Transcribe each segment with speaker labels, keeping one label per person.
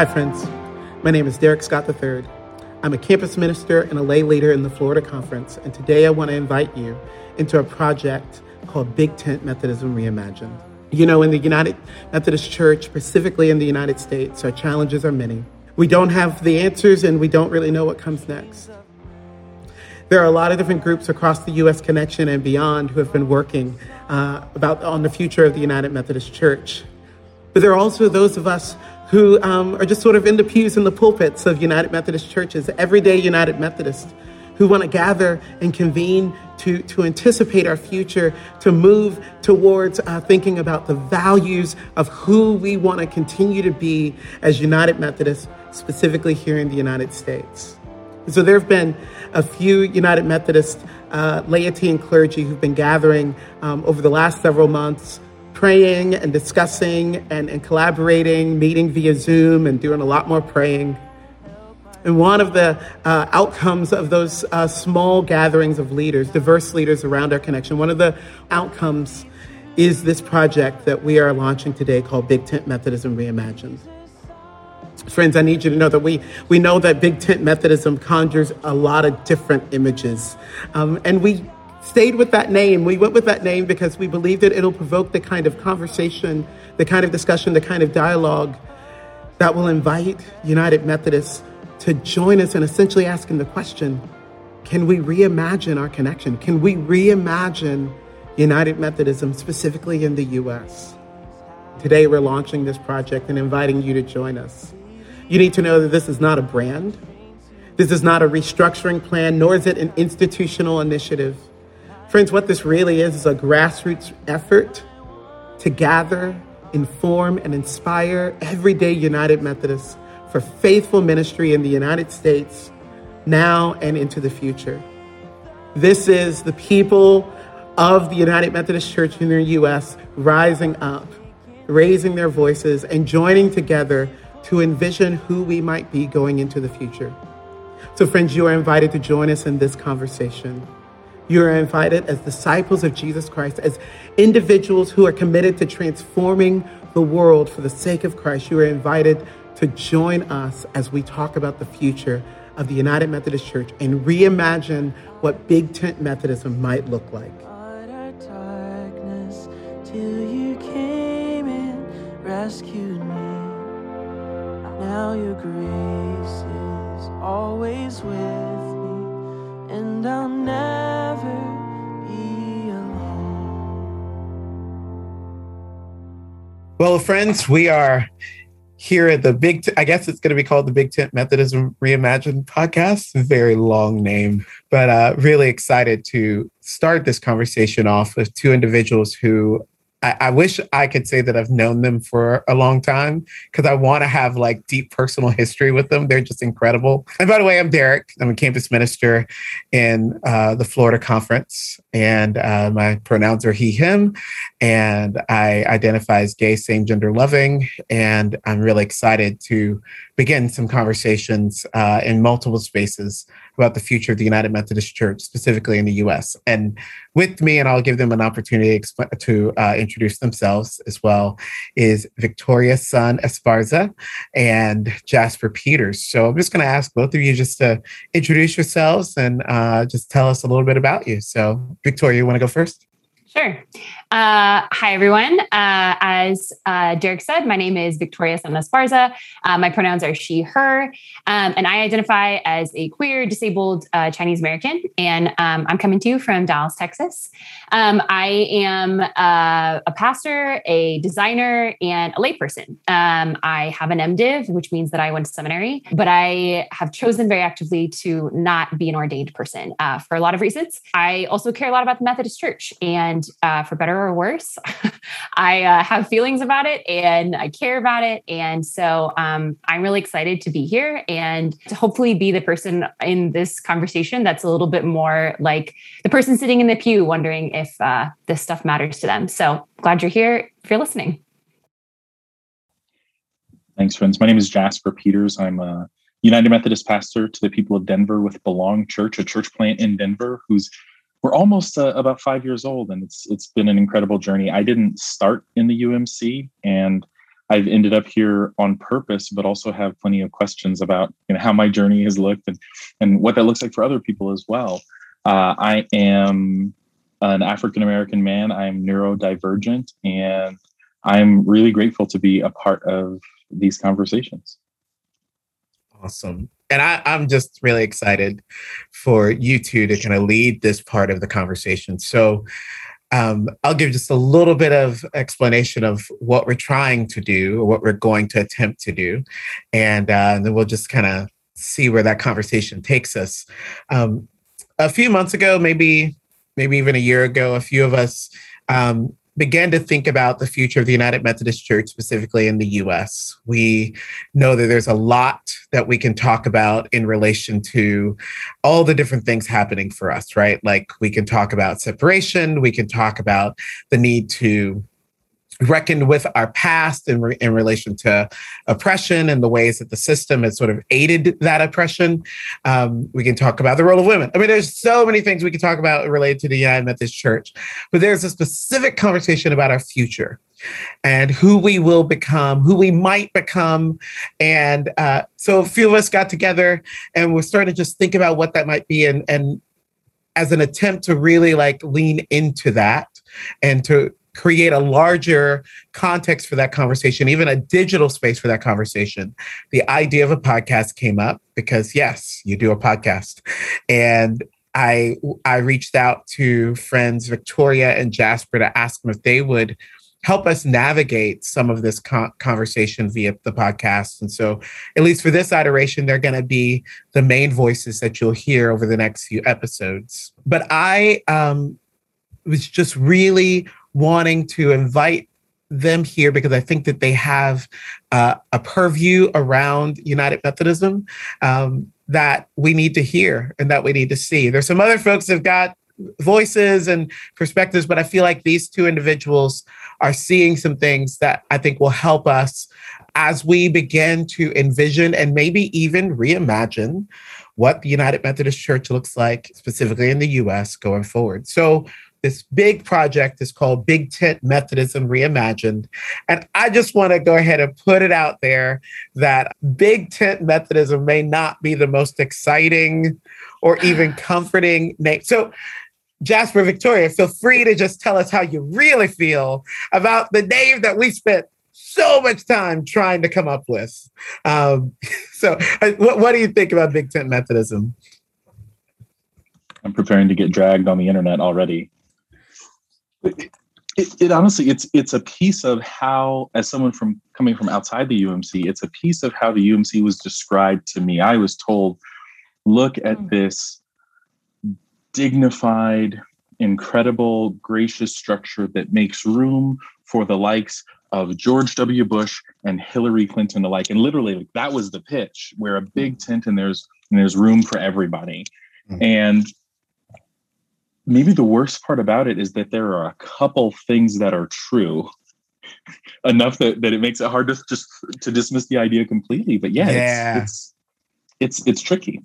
Speaker 1: Hi, friends. My name is Derek Scott III. I'm a campus minister and a lay leader in the Florida Conference, and today I want to invite you into a project called Big Tent Methodism Reimagined. You know, in the United Methodist Church, specifically in the United States, our challenges are many. We don't have the answers and we don't really know what comes next. There are a lot of different groups across the U.S. connection and beyond who have been working uh, about on the future of the United Methodist Church. But there are also those of us who um, are just sort of in the pews in the pulpits of United Methodist churches, everyday United Methodists, who want to gather and convene to, to anticipate our future, to move towards uh, thinking about the values of who we want to continue to be as United Methodists, specifically here in the United States. So there have been a few United Methodist uh, laity and clergy who've been gathering um, over the last several months praying and discussing and, and collaborating, meeting via Zoom and doing a lot more praying. And one of the uh, outcomes of those uh, small gatherings of leaders, diverse leaders around our connection, one of the outcomes is this project that we are launching today called Big Tent Methodism Reimagined. Friends, I need you to know that we, we know that Big Tent Methodism conjures a lot of different images. Um, and we stayed with that name. We went with that name because we believe that it'll provoke the kind of conversation, the kind of discussion, the kind of dialogue that will invite United Methodists to join us in essentially asking the question can we reimagine our connection? Can we reimagine United Methodism, specifically in the U.S.? Today, we're launching this project and inviting you to join us. You need to know that this is not a brand. This is not a restructuring plan, nor is it an institutional initiative. Friends, what this really is is a grassroots effort to gather, inform, and inspire everyday United Methodists for faithful ministry in the United States now and into the future. This is the people of the United Methodist Church in the U.S. rising up, raising their voices, and joining together to envision who we might be going into the future. So, friends, you are invited to join us in this conversation. You are invited as disciples of Jesus Christ, as individuals who are committed to transforming the world for the sake of Christ. You are invited to join us as we talk about the future of the United Methodist Church and reimagine what Big Tent Methodism might look like. Now your grace is always with Well, friends, we are here at the Big, T- I guess it's going to be called the Big Tent Methodism Reimagined podcast. Very long name, but uh, really excited to start this conversation off with two individuals who I, I, wish I could say that I've known them for a long time because I want to have like deep personal history with them. They're just incredible. And by the way, I'm Derek. I'm a campus minister in uh, the Florida Conference, and uh, my pronouns are he, him, and I identify as gay, same gender loving. And I'm really excited to begin some conversations uh, in multiple spaces about the future of the United Methodist Church, specifically in the U.S. And with me, and I'll give them an opportunity to uh, introduce themselves as well, is Victoria Sun Esparza and Jasper Peters. So I'm just going to ask both of you just to introduce yourselves and uh, just tell us a little bit about you. So, Victoria, you want to go first?
Speaker 2: Sure. Uh, hi, everyone. Uh, as uh, Derek said, my name is Victoria Sun Esparza. Uh, my pronouns are she, her, um, and I identify as a queer, disabled uh, Chinese American. And um, I'm coming to you from Dallas, Texas. Um, I am uh, a pastor, a designer, and a layperson. Um, I have an MDiv, which means that I went to seminary, but I have chosen very actively to not be an ordained person for a lot of reasons. I also care a lot about the Methodist Church, and for better or worse. I uh, have feelings about it and I care about it. And so um, I'm really excited to be here and to hopefully be the person in this conversation that's a little bit more like the person sitting in the pew wondering if uh, this stuff matters to them. So glad you're here if you're listening.
Speaker 3: Thanks, friends. My name is Jasper Peters. I'm a United Methodist pastor to the people of Denver with Belong Church, a church plant in Denver who's we're almost uh, about five years old, and it's it's been an incredible journey. I didn't start in the UMC, and I've ended up here on purpose, but also have plenty of questions about you know how my journey has looked and and what that looks like for other people as well. Uh, I am an African American man. I'm neurodivergent, and I'm really grateful to be a part of these conversations.
Speaker 1: Awesome. And I, I'm just really excited for you two to kind of lead this part of the conversation. So, um, I'll give just a little bit of explanation of what we're trying to do, or what we're going to attempt to do, and, uh, and then we'll just kind of see where that conversation takes us. Um, a few months ago, maybe maybe even a year ago, a few of us um, began to think about the future of the United Methodist Church, specifically in the US. We know that there's a lot that we can talk about in relation to all the different things happening for us, right? Like we can talk about separation, we can talk about the need to reckoned with our past in, re- in relation to oppression and the ways that the system has sort of aided that oppression. Um, we can talk about the role of women. I mean, there's so many things we can talk about related to the United Methodist Church, but there's a specific conversation about our future and who we will become, who we might become. And uh, so a few of us got together and we're starting to just think about what that might be and, and as an attempt to really like lean into that and to create a larger context for that conversation, even a digital space for that conversation. The idea of a podcast came up because yes, you do a podcast. And I I reached out to friends Victoria and Jasper to ask them if they would help us navigate some of this con- conversation via the podcast. And so, at least for this iteration, they're going to be the main voices that you'll hear over the next few episodes. But I um, was just really wanting to invite them here because I think that they have uh, a purview around United Methodism um, that we need to hear and that we need to see. There's some other folks that have got voices and perspectives, but I feel like these two individuals are seeing some things that I think will help us as we begin to envision and maybe even reimagine what the United Methodist Church looks like, specifically in the US going forward. So, this big project is called Big Tent Methodism Reimagined. And I just want to go ahead and put it out there that Big Tent Methodism may not be the most exciting or even comforting name. So, Jasper Victoria, feel free to just tell us how you really feel about the name that we spent so much time trying to come up with. Um, so, uh, what, what do you think about Big Tent Methodism?
Speaker 3: I'm preparing to get dragged on the internet already. It, it, it, honestly, it's it's a piece of how, as someone from coming from outside the UMC, it's a piece of how the UMC was described to me. I was told, look at mm. this dignified, incredible, gracious structure that makes room for the likes of George W. Bush and Hillary Clinton alike. And literally, like, that was the pitch, where a big mm. tent and there's and there's room for everybody. Mm-hmm. And maybe the worst part about it is that there are a couple things that are true enough that, that it makes it hard to just to dismiss the idea completely but yeah, yeah. It's, it's it's it's tricky.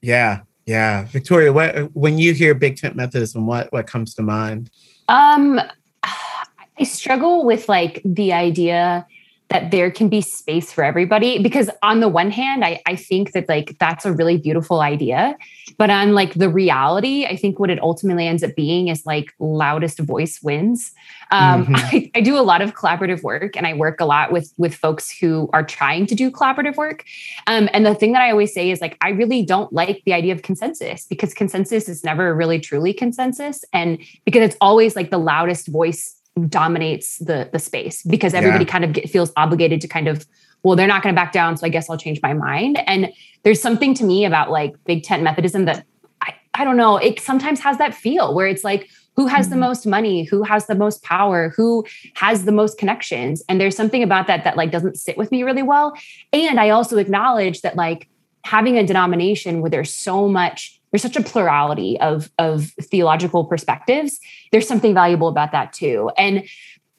Speaker 1: Yeah yeah. Victoria what when you hear big tent methodism what what comes to mind?
Speaker 2: Um i struggle with like the idea that there can be space for everybody. Because on the one hand I, I think that like that's a really beautiful idea. But on like the reality i think what it ultimately ends up being is like loudest voice wins. Um, mm-hmm. I, I, do a lot of collaborative work and i work a lot with with folks who are trying to do collaborative work. Um, and the thing that i always say is like i really don't like the idea of consensus because consensus is never really truly consensus. And because it's always like the loudest voice dominates the the space because everybody yeah. kind of get, feels obligated to kind of well they're not going to back down so i guess i'll change my mind. And there's something to me about like big tent methodism that i, I don't know it sometimes has that feel where it's like who has mm-hmm. the most money? Who has the most power? Who has the most connections? And there's something about that that like doesn't sit with me really well. And i also acknowledge that like having a denomination where there's so much there's such a plurality of of theological perspectives there's something valuable about that too and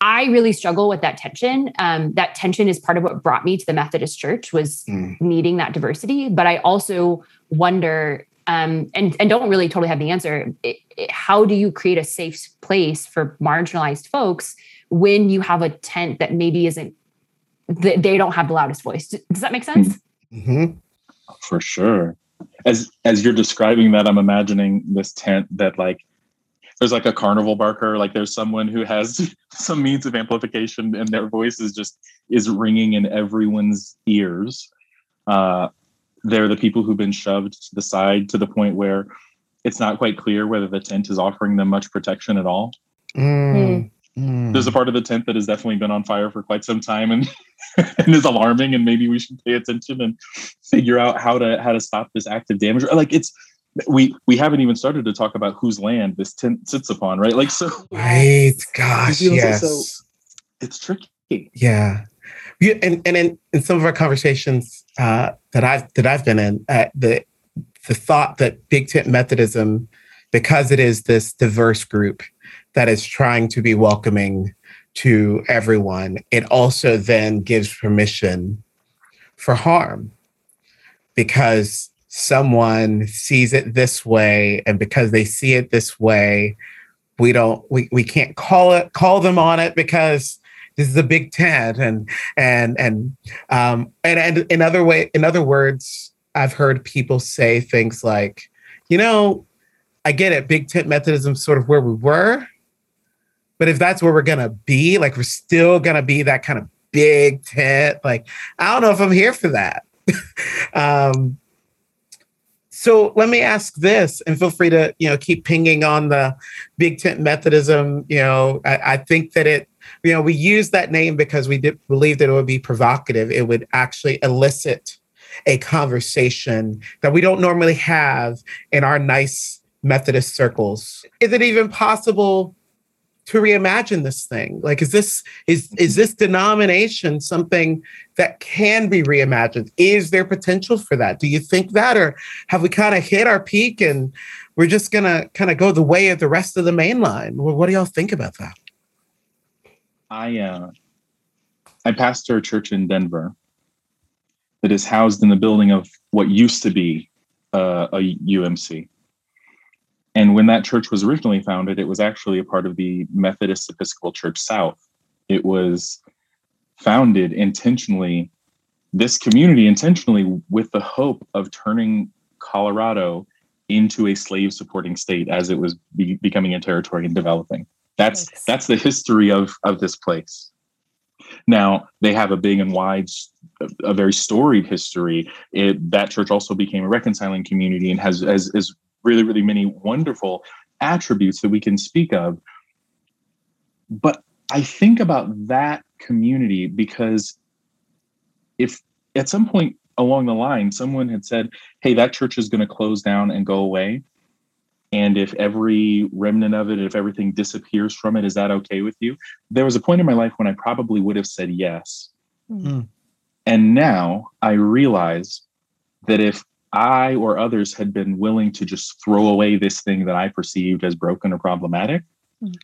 Speaker 2: i really struggle with that tension um, that tension is part of what brought me to the methodist church was mm. needing that diversity but i also wonder um, and and don't really totally have the answer it, it, how do you create a safe place for marginalized folks when you have a tent that maybe isn't th- they don't have the loudest voice. Does that make sense?
Speaker 1: Mm-hmm.
Speaker 3: For sure. As as you're describing that, I'm imagining this tent that like there's like a carnival barker, like there's someone who has some means of amplification and their voice is just is ringing in everyone's ears. Uh, they're the people who've been shoved to the side to the point where it's not quite clear whether the tent is offering them much protection at all.
Speaker 1: Mm. Mm.
Speaker 3: There's a part of the tent that has definitely been on fire for quite some time and, and is alarming, and maybe we should pay attention and figure out how to how to stop this active damage. Like it's we we haven't even started to talk about whose land this tent sits upon, right? Like so.
Speaker 1: Right. Gosh.
Speaker 3: You know, so-
Speaker 1: Yes.
Speaker 3: so- It's tricky.
Speaker 1: Yeah. Yeah, and and in, in some of our conversations uh, that I've that I've been in, uh, the the thought that Big Tent Methodism, because it is this diverse group that is trying to be welcoming to everyone, it also then gives permission for harm. Because someone sees it this way, and because they see it this way, we don't we, we can't call it call them on it because this is a big tent and and and um and and in other way in other words i've heard people say things like you know i get it big tent methodism sort of where we were but if that's where we're gonna be like we're still gonna be that kind of big tent like i don't know if i'm here for that. Um so let me ask this and feel free to you know keep pinging on the big tent methodism you know. I, I think that it you know we use that name because we did believe that it would be provocative. It would actually elicit a conversation that we don't normally have in our nice methodist circles. Is it even possible to reimagine this thing? Like is this is is this denomination something that can be reimagined? Is there potential for that? Do you think that or have we kind of hit our peak and we're just gonna kind of go the way of the rest of the main line? Well, what do y'all think about that?
Speaker 3: I uh, I pastor a church in Denver that is housed in the building of what used to be uh, a UMC. And when that church was originally founded, it was actually a part of the Methodist Episcopal Church South. It was founded intentionally, this community intentionally, with the hope of turning Colorado into a slave supporting state as it was be- becoming a territory and developing. That's
Speaker 2: Nice.
Speaker 3: that's the history of of this place. Now they have a big and wide, a, very storied history. It, that church also became a reconciling community and has has is really really many wonderful attributes that we can speak of. But I think about that community because if at some point along the line someone had said, "Hey, that church is going to close down and go away," and if every remnant of it, if everything disappears from it, is that okay with you? There was a point in my life when I probably would have said yes.
Speaker 1: Mm.
Speaker 3: And now I realize that if I or others had been willing to just throw away this thing that I perceived as broken or problematic,
Speaker 2: Mm.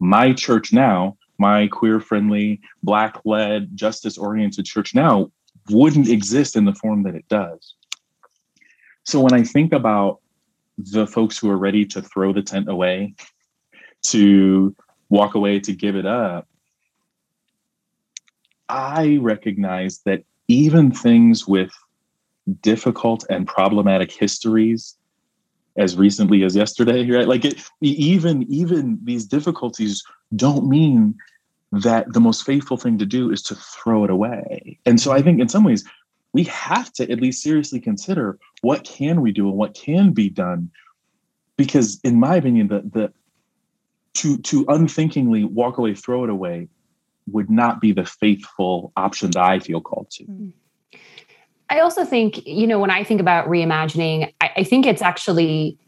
Speaker 3: my church now, my queer friendly, black led, justice oriented church now wouldn't exist in the form that it does. So when I think about the folks who are ready to throw the tent away, to walk away, to give it up, I recognize that even things with difficult and problematic histories as recently as yesterday right? Like it, even even these difficulties don't mean that the most faithful thing to do is to throw it away. And so i think in some ways we have to at least seriously consider what can we do and what can be done. Because in my opinion the the to to unthinkingly walk away throw it away would not be the faithful option that i feel called to hmm.
Speaker 2: I also think, you know, when I think about reimagining, I, I think it's actually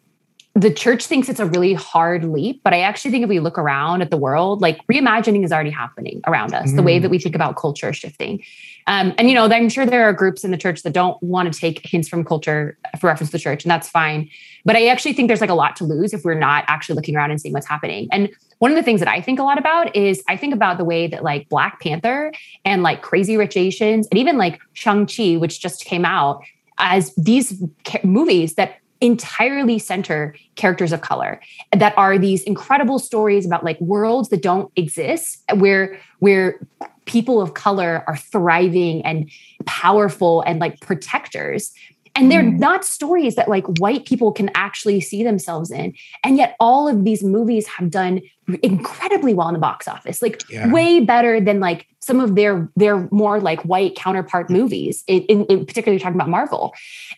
Speaker 2: the church thinks it's a really hard leap, but I actually think if we look around at the world, like reimagining is already happening around us, the way
Speaker 1: Mm.
Speaker 2: that we think about culture shifting. Um, and, you know, I'm sure there are groups in the church that don't want to take hints from culture for reference to the church, and that's fine. But I actually think there's like a lot to lose if we're not actually looking around and seeing what's happening. And one of the things that I think a lot about is I think about the way that like Black Panther and like Crazy Rich Asians and even like Shang-Chi, which just came out, as these ca- movies that entirely center characters of color that are these incredible stories about like worlds that don't exist where where people of color are thriving and powerful and like protectors and they're mm. not stories that like white people can actually see themselves in and yet all of these movies have done incredibly well in the box office like yeah. way better than like some of their their more like white counterpart mm. movies in, in, in particularly talking about marvel.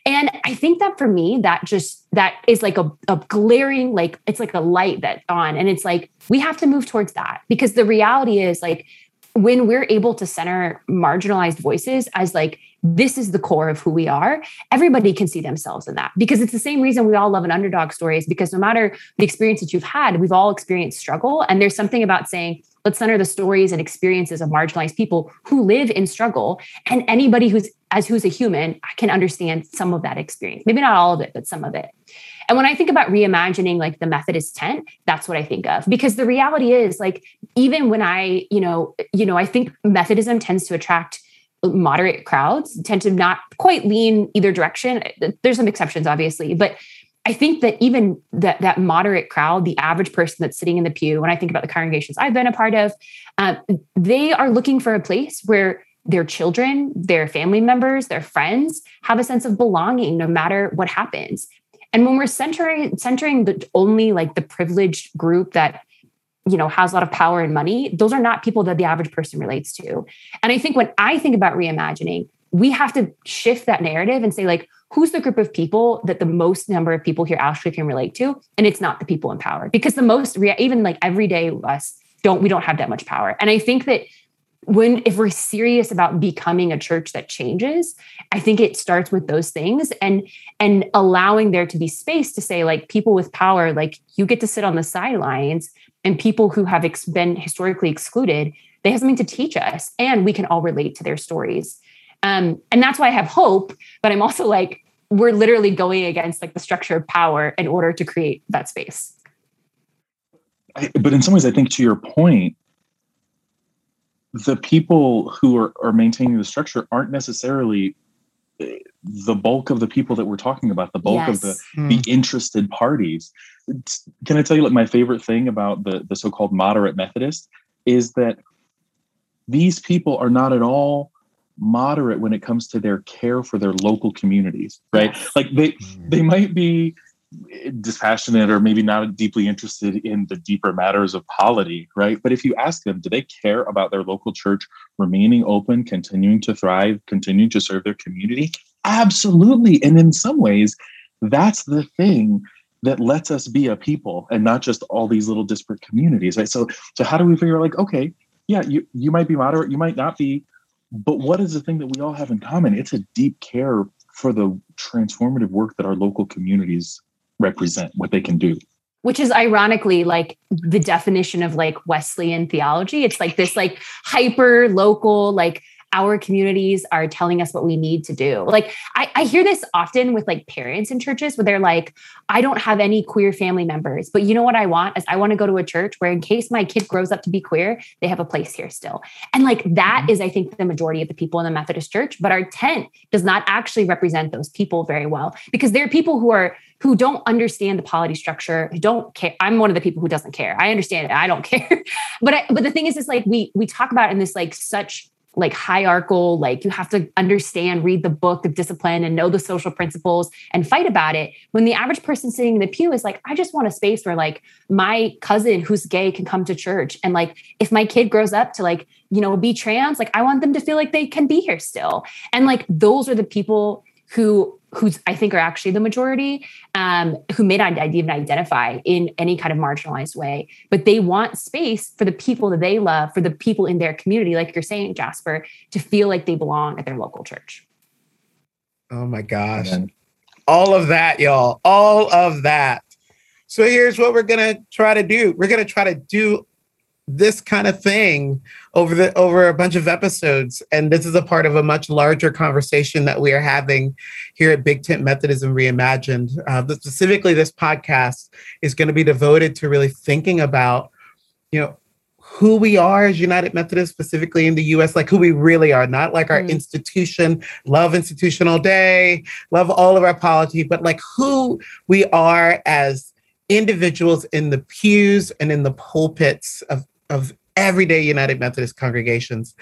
Speaker 2: And i think that for me that just that is like a, a glaring like it's like a light that on. And it's like we have to move towards that because the reality is like when we're able to center marginalized voices as like this is the core of who we are everybody can see themselves in that. Because it's the same reason we all love an underdog story is because no matter the experience that you've had we've all experienced struggle. And there's something about saying let's center the stories and experiences of marginalized people who live in struggle. And anybody who's as who's a human can understand some of that experience. Maybe not all of it but some of it and when I think about reimagining like the Methodist tent, that's what I think of because the reality is like even when I, you know, you know, I think Methodism tends to attract moderate crowds tend to not quite lean either direction. There's some exceptions, obviously, but I think that even that that moderate crowd, the average person that's sitting in the pew, when I think about the congregations I've been a part of, uh, they are looking for a place where their children, their family members, their friends have a sense of belonging, no matter what happens. And when we're centering centering the only like the privileged group that you know has a lot of power and money, those are not people that the average person relates to. And I think when I think about reimagining, we have to shift that narrative and say like who's the group of people that the most number of people here actually can relate to? And it's not the people in power. Because the most even like everyday us don't we don't have that much power. And i think that when if we're serious about becoming a church that changes i think it starts with those things and and allowing there to be space to say like people with power like you get to sit on the sidelines and people who have ex- been historically excluded they have something to teach us and we can all relate to their stories. Um, and that's why i have hope but i'm also like we're literally going against like the structure of power in order to create that space.
Speaker 3: I, but in some ways i think to your point the people who are, are maintaining the structure aren't necessarily eh, the bulk of the people that we're talking about the bulk yes. of the mm. the interested parties can i tell you like my favorite thing about the the so-called moderate methodist is that these people are not at all moderate when it comes to their care for their local communities right yes. like they mm. they might be dispassionate or maybe not deeply interested in the deeper matters of polity, right? But if you ask them, do they care about their local church remaining open, continuing to thrive, continuing to serve their community? Absolutely. And in some ways, that's the thing that lets us be a people and not just all these little disparate communities, right? So, so how do we figure like, okay, yeah, you, you might be moderate, you might not be, but what is the thing that we all have in common? It's a deep care for the transformative work that our local communities represent, what they can do.
Speaker 2: Which is ironically like the definition of like Wesleyan theology. It's like this like hyper local, like our communities are telling us what we need to do. Like I, I, hear this often with like parents in churches where they're like, I don't have any queer family members, but you know what I want is I want to go to a church where in case my kid grows up to be queer, they have a place here still. And like that mm-hmm. I think, the majority of the people in the Methodist church, but our tent does not actually represent those people very well because there are people who are who don't understand the polity structure, who don't care. I'm one of the people who doesn't care. I understand it. I don't care. but I, but the thing is, is like we we talk about in this like such like hierarchical, like you have to understand, read the book of discipline and know the social principles and fight about it. When the average person sitting in the pew is like, I just want a space where like my cousin who's gay can come to church. And like if my kid grows up to like, you know, be trans, like I want them to feel like they can be here still. And like those are the people who who's I think are actually the majority, um, who may not even identify in any kind of marginalized way, but they want space for the people that they love, for the people in their community, like you're saying, Jasper, to feel like they belong at their local church.
Speaker 1: Oh my gosh. All of that, y'all. All of that. So here's what we're going to try to do. We're going to try to do this kind of thing over the over a bunch of episodes and this is a part of a much larger conversation that we are having here at big tent methodism reimagined uh, but specifically this podcast is going to be devoted to really thinking about you know who we are as united methodists specifically in the us like who we really are not like our mm. institution love institutional day love all of our polity but like who we are as individuals in the pews and in the pulpits of of everyday United Methodist congregations.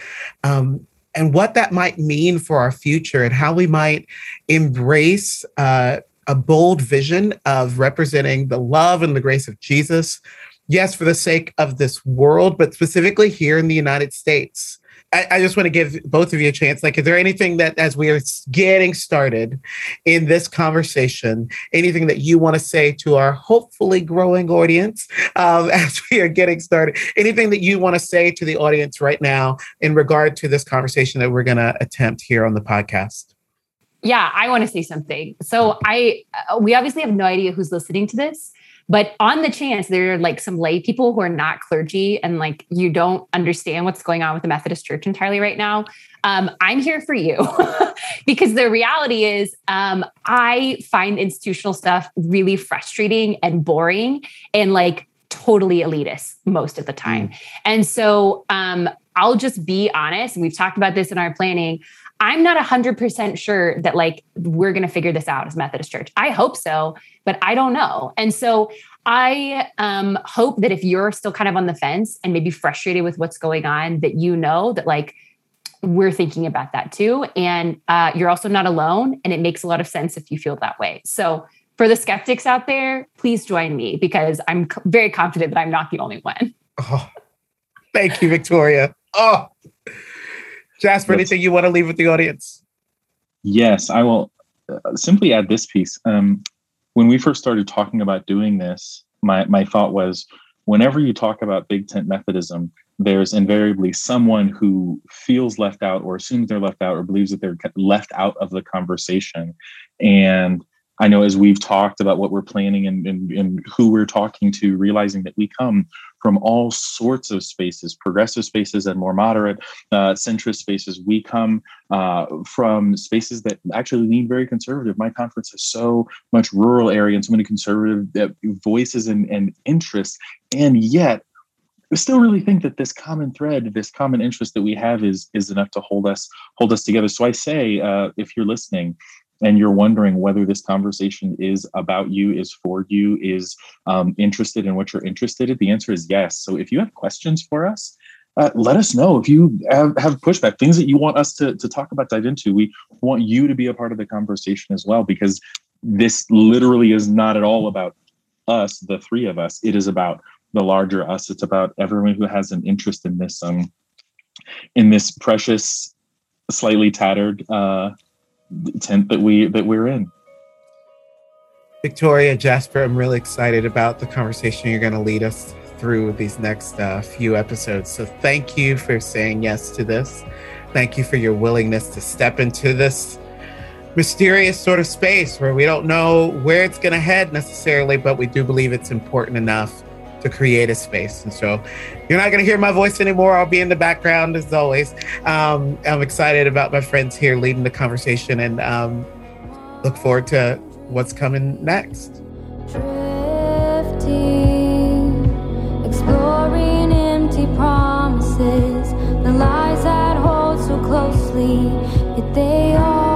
Speaker 1: Um, and what that might mean for our future and how we might embrace uh, a bold vision of representing the love and the grace of Jesus. Yes, for the sake of this world, but specifically here in the United States. I, I, just want to give both of you a chance. Like, is there anything that, as we are getting started in this conversation, anything that you want to say to our hopefully growing audience um, as we are getting started? Anything that you want to say to the audience right now in regard to this conversation that we're going to attempt here on the podcast?
Speaker 2: Yeah, I want to say something. So I, uh, we obviously have no idea who's listening to this. But on the chance there are like some lay people who are not clergy and like you don't understand what's going on with the Methodist Church entirely right now, um, I'm here for you. Because the reality is um, I find institutional stuff really frustrating and boring and like totally elitist most of the time. Mm. And so um, I'll just be honest. And we've talked about this in our planning. I'm not 100% sure that like we're going to figure this out as Methodist Church. I hope so, but I don't know. And so I um, hope that if you're still kind of on the fence and maybe frustrated with what's going on, that you know that like we're thinking about that too. And uh, you're also not alone. And it makes a lot of sense if you feel that way. So for the skeptics out there, please join me because I'm very confident that I'm not the only one. Oh,
Speaker 1: thank you, Victoria. Oh, Jasper, yes. anything you want to leave with the audience?
Speaker 3: Yes, I will uh, simply add this piece. Um, when we first started talking about doing this, my, my thought was whenever you talk about big tent Methodism, there's invariably someone who feels left out or assumes they're left out or believes that they're left out of the conversation. And I know as we've talked about what we're planning and, and, and, who we're talking to, realizing that we come from all sorts of spaces, progressive spaces and more moderate uh, centrist spaces. We come uh, from spaces that actually lean very conservative. My conference has so much rural area and so many conservative uh, voices and, and interests. And yet, I still really think that this common thread, this common interest that we have, is is enough to hold us hold us together. So I say, uh, if you're listening, and you're wondering whether this conversation is about you, is for you, is um, interested in what you're interested in, the answer is yes. So if you have questions for us, uh, let us know if you have, have pushback, things that you want us to, to talk about, dive into. We want you to be a part of the conversation as well, because this literally is not at all about us, the three of us. It is about the larger us. It's about everyone who has an interest in this um, in this precious, slightly tattered uh, tent that we that we're in.
Speaker 1: Victoria Jasper, I'm really excited about the conversation you're going to lead us through these next uh, few episodes. So thank you for saying yes to this. Thank you for your willingness to step into this mysterious sort of space where we don't know where it's going to head necessarily, but we do believe it's important enough to create a space. And so you're not going to hear my voice anymore. I'll be in the background as always. Um, I'm excited about my friends here leading the conversation and um, look forward to what's coming next. Drifting, exploring empty promises, the lies that hold so closely, yet they all